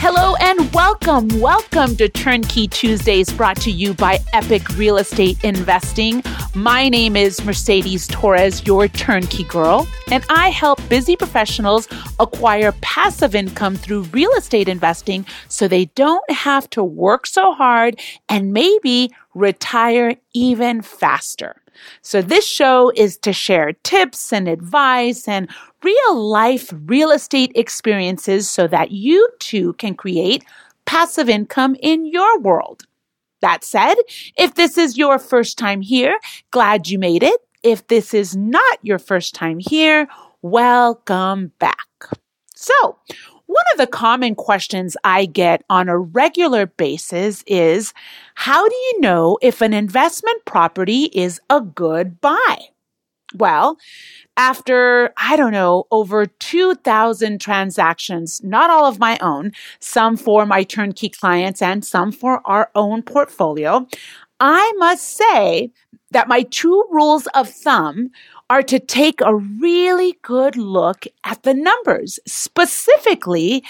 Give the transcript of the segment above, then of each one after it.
Hello and welcome. Welcome to Turnkey Tuesdays brought to you by Epic Real Estate Investing. My name is Mercedes Torres, your turnkey girl, and I help busy professionals acquire passive income through real estate investing so they don't have to work so hard and maybe retire even faster. So this show is to share tips and advice and real life real estate experiences so that you too can create passive income in your world. That said, if this is your first time here, glad you made it. If this is not your first time here, welcome back. So, one of the common questions I get on a regular basis is how do you know if an investment property is a good buy? Well, after, I don't know, over 2,000 transactions, not all of my own, some for my turnkey clients and some for our own portfolio, I must say that my two rules of thumb are to take a really good look at the numbers, specifically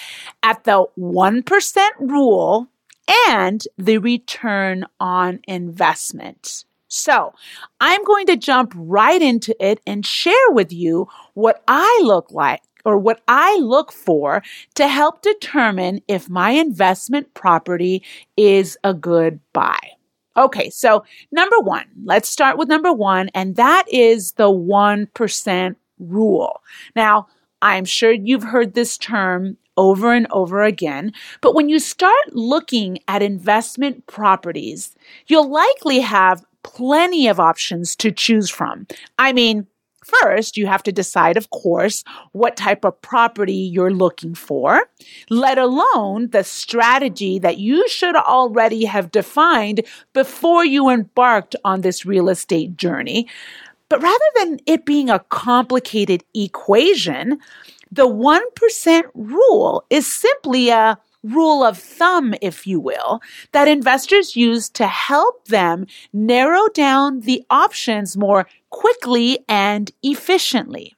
at the 1% rule and the return on investment. So I'm going to jump right into it and share with you what I look like or what I look for to help determine if my investment property is a good buy. Okay, so number one, let's start with number one, and that is the 1% rule. Now, I'm sure you've heard this term over and over again, but when you start looking at investment properties, you'll likely have plenty of options to choose from. I mean, First, you have to decide, of course, what type of property you're looking for, let alone the strategy that you should already have defined before you embarked on this real estate journey. But rather than it being a complicated equation, the 1% rule is simply a rule of thumb, if you will, that investors use to help them narrow down the options more quickly and efficiently.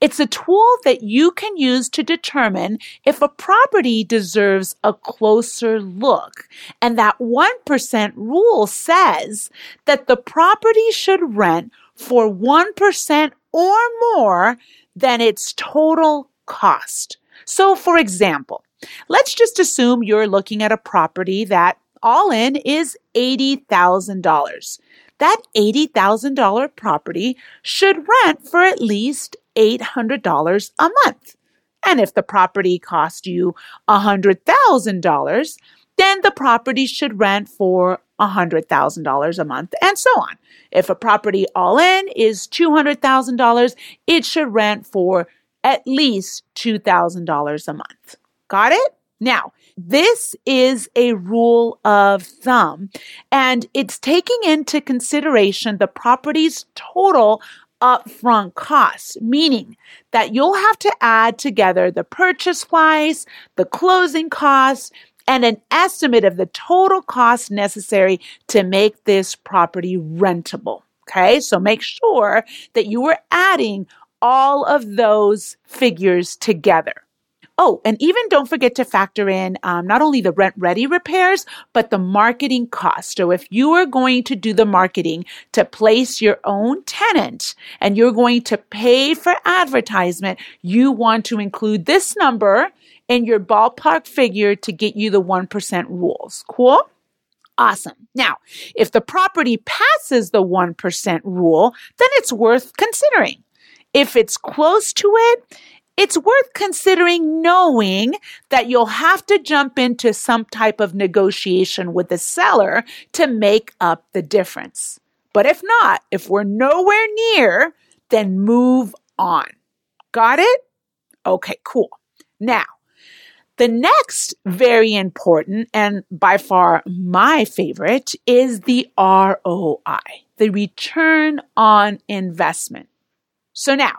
It's a tool that you can use to determine if a property deserves a closer look. And that 1% rule says that the property should rent for 1% or more than its total cost. So, for example, Let's just assume you're looking at a property that all in is $80,000. That $80,000 property should rent for at least $800 a month. And if the property cost you $100,000, then the property should rent for $100,000 a month and so on. If a property all in is $200,000, it should rent for at least $2,000 a month. Got it? Now, this is a rule of thumb, and it's taking into consideration the property's total upfront costs, meaning that you'll have to add together the purchase price, the closing costs, and an estimate of the total cost necessary to make this property rentable. Okay, so make sure that you are adding all of those figures together. Oh, and even don't forget to factor in um, not only the rent ready repairs, but the marketing cost. So if you are going to do the marketing to place your own tenant and you're going to pay for advertisement, you want to include this number in your ballpark figure to get you the 1% rules. Cool? Awesome. Now, if the property passes the 1% rule, then it's worth considering. If it's close to it, it's worth considering knowing that you'll have to jump into some type of negotiation with the seller to make up the difference. But if not, if we're nowhere near, then move on. Got it? Okay, cool. Now, the next very important and by far my favorite is the ROI, the return on investment. So now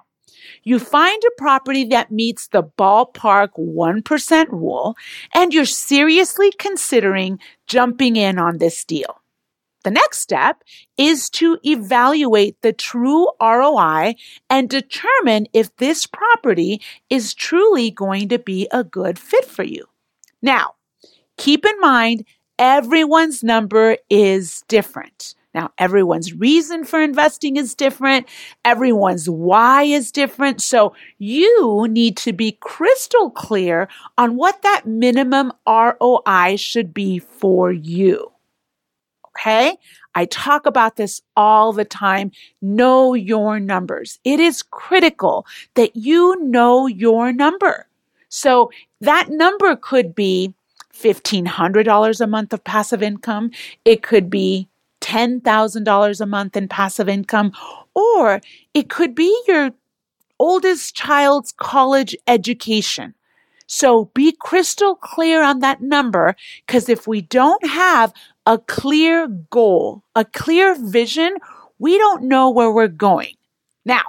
you find a property that meets the ballpark 1% rule and you're seriously considering jumping in on this deal. The next step is to evaluate the true ROI and determine if this property is truly going to be a good fit for you. Now, keep in mind, everyone's number is different. Now, everyone's reason for investing is different. Everyone's why is different. So you need to be crystal clear on what that minimum ROI should be for you. Okay. I talk about this all the time. Know your numbers. It is critical that you know your number. So that number could be $1,500 a month of passive income. It could be $10,000 a month in passive income, or it could be your oldest child's college education. So be crystal clear on that number because if we don't have a clear goal, a clear vision, we don't know where we're going. Now,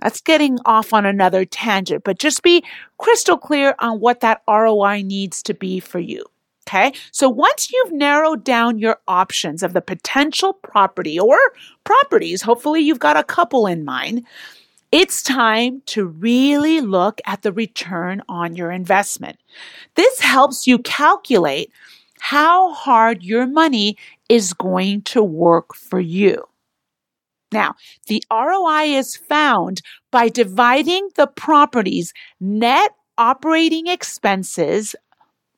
that's getting off on another tangent, but just be crystal clear on what that ROI needs to be for you. Okay. So once you've narrowed down your options of the potential property or properties, hopefully you've got a couple in mind, it's time to really look at the return on your investment. This helps you calculate how hard your money is going to work for you. Now, the ROI is found by dividing the property's net operating expenses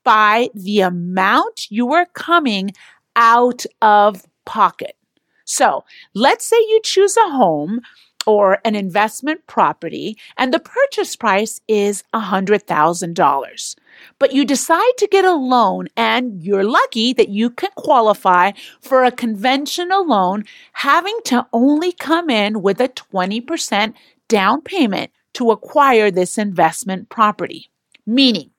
by the amount you are coming out of pocket. So let's say you choose a home or an investment property and the purchase price is $100,000. But you decide to get a loan and you're lucky that you can qualify for a conventional loan having to only come in with a 20% down payment to acquire this investment property. Meaning,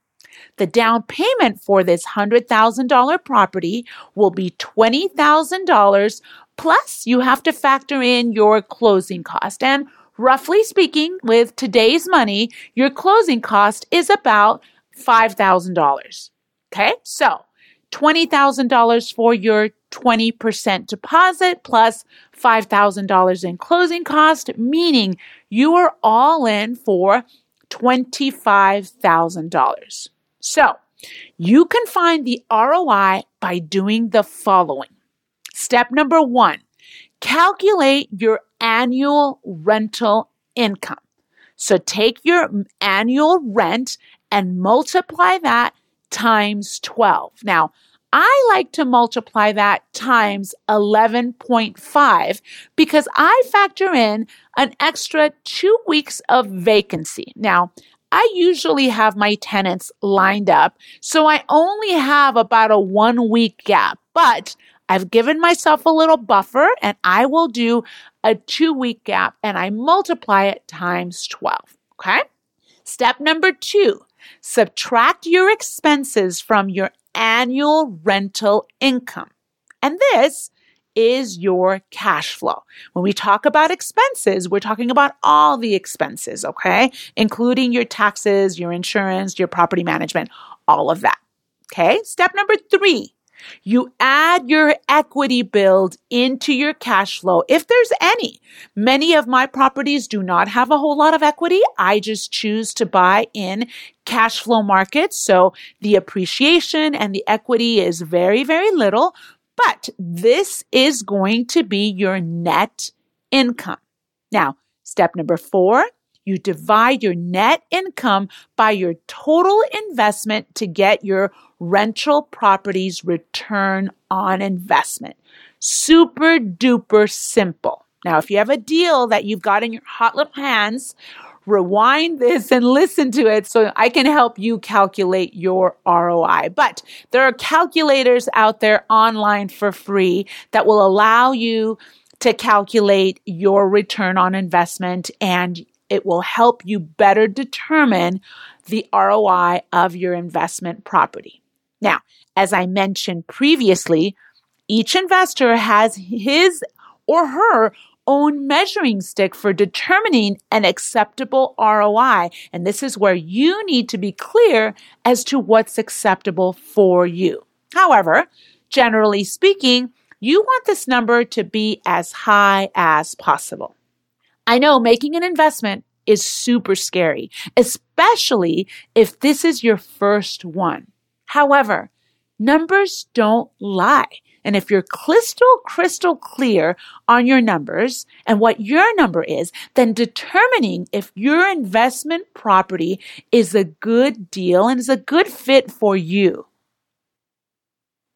the down payment for this $100,000 property will be $20,000 Plus, you have to factor in your closing cost. And roughly speaking, with today's money, your closing cost is about $5,000. Okay. So $20,000 for your 20% deposit plus $5,000 in closing cost, meaning you are all in for $25,000. So you can find the ROI by doing the following. Step number one, calculate your annual rental income. So take your annual rent and multiply that times 12. Now, I like to multiply that times 11.5 because I factor in an extra two weeks of vacancy. Now, I usually have my tenants lined up, so I only have about a one week gap, but I've given myself a little buffer and I will do a two week gap and I multiply it times 12. Okay. Step number two, subtract your expenses from your annual rental income. And this is your cash flow. When we talk about expenses, we're talking about all the expenses, okay? Including your taxes, your insurance, your property management, all of that. Okay. Step number three. You add your equity build into your cash flow if there's any. Many of my properties do not have a whole lot of equity. I just choose to buy in cash flow markets. So the appreciation and the equity is very, very little, but this is going to be your net income. Now, step number four, you divide your net income by your total investment to get your rental properties return on investment. Super duper simple. Now, if you have a deal that you've got in your hot little hands, rewind this and listen to it so I can help you calculate your ROI. But there are calculators out there online for free that will allow you to calculate your return on investment and it will help you better determine the ROI of your investment property. Now, as I mentioned previously, each investor has his or her own measuring stick for determining an acceptable ROI. And this is where you need to be clear as to what's acceptable for you. However, generally speaking, you want this number to be as high as possible. I know making an investment is super scary, especially if this is your first one. However, numbers don't lie. And if you're crystal, crystal clear on your numbers and what your number is, then determining if your investment property is a good deal and is a good fit for you.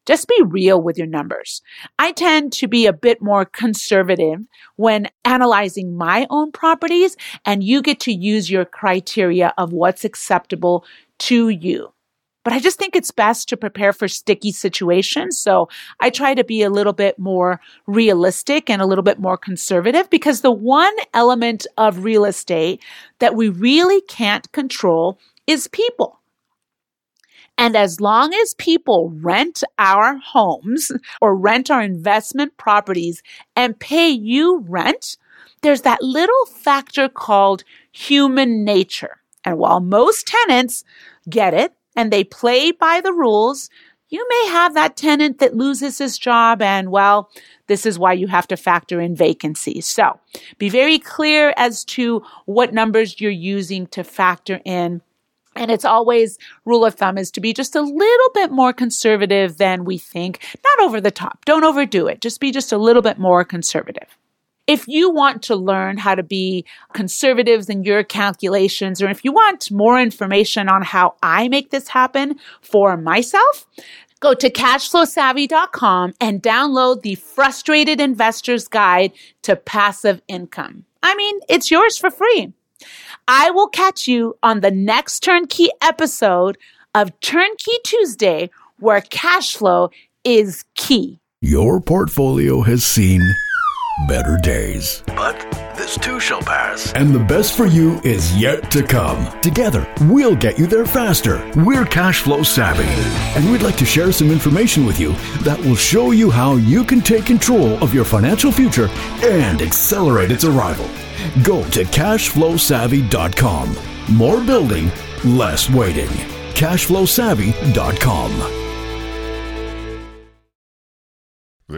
Just be real with your numbers. I tend to be a bit more conservative when analyzing my own properties, and you get to use your criteria of what's acceptable to you. But I just think it's best to prepare for sticky situations. So I try to be a little bit more realistic and a little bit more conservative because the one element of real estate that we really can't control is people. And as long as people rent our homes or rent our investment properties and pay you rent, there's that little factor called human nature. And while most tenants get it and they play by the rules, you may have that tenant that loses his job and well, this is why you have to factor in vacancies. So be very clear as to what numbers you're using to factor in and it's always rule of thumb is to be just a little bit more conservative than we think. Not over the top. Don't overdo it. Just be just a little bit more conservative. If you want to learn how to be conservatives in your calculations, or if you want more information on how I make this happen for myself, go to cashflowsavvy.com and download the Frustrated Investor's Guide to Passive Income. I mean, it's yours for free. I will catch you on the next Turnkey episode of Turnkey Tuesday, where cash flow is key. Your portfolio has seen better days. But this too shall pass. And the best for you is yet to come. Together, we'll get you there faster. We're cash flow savvy, and we'd like to share some information with you that will show you how you can take control of your financial future and accelerate its arrival. Go to cashflowsavvy.com. More building, less waiting. Cashflowsavvy.com.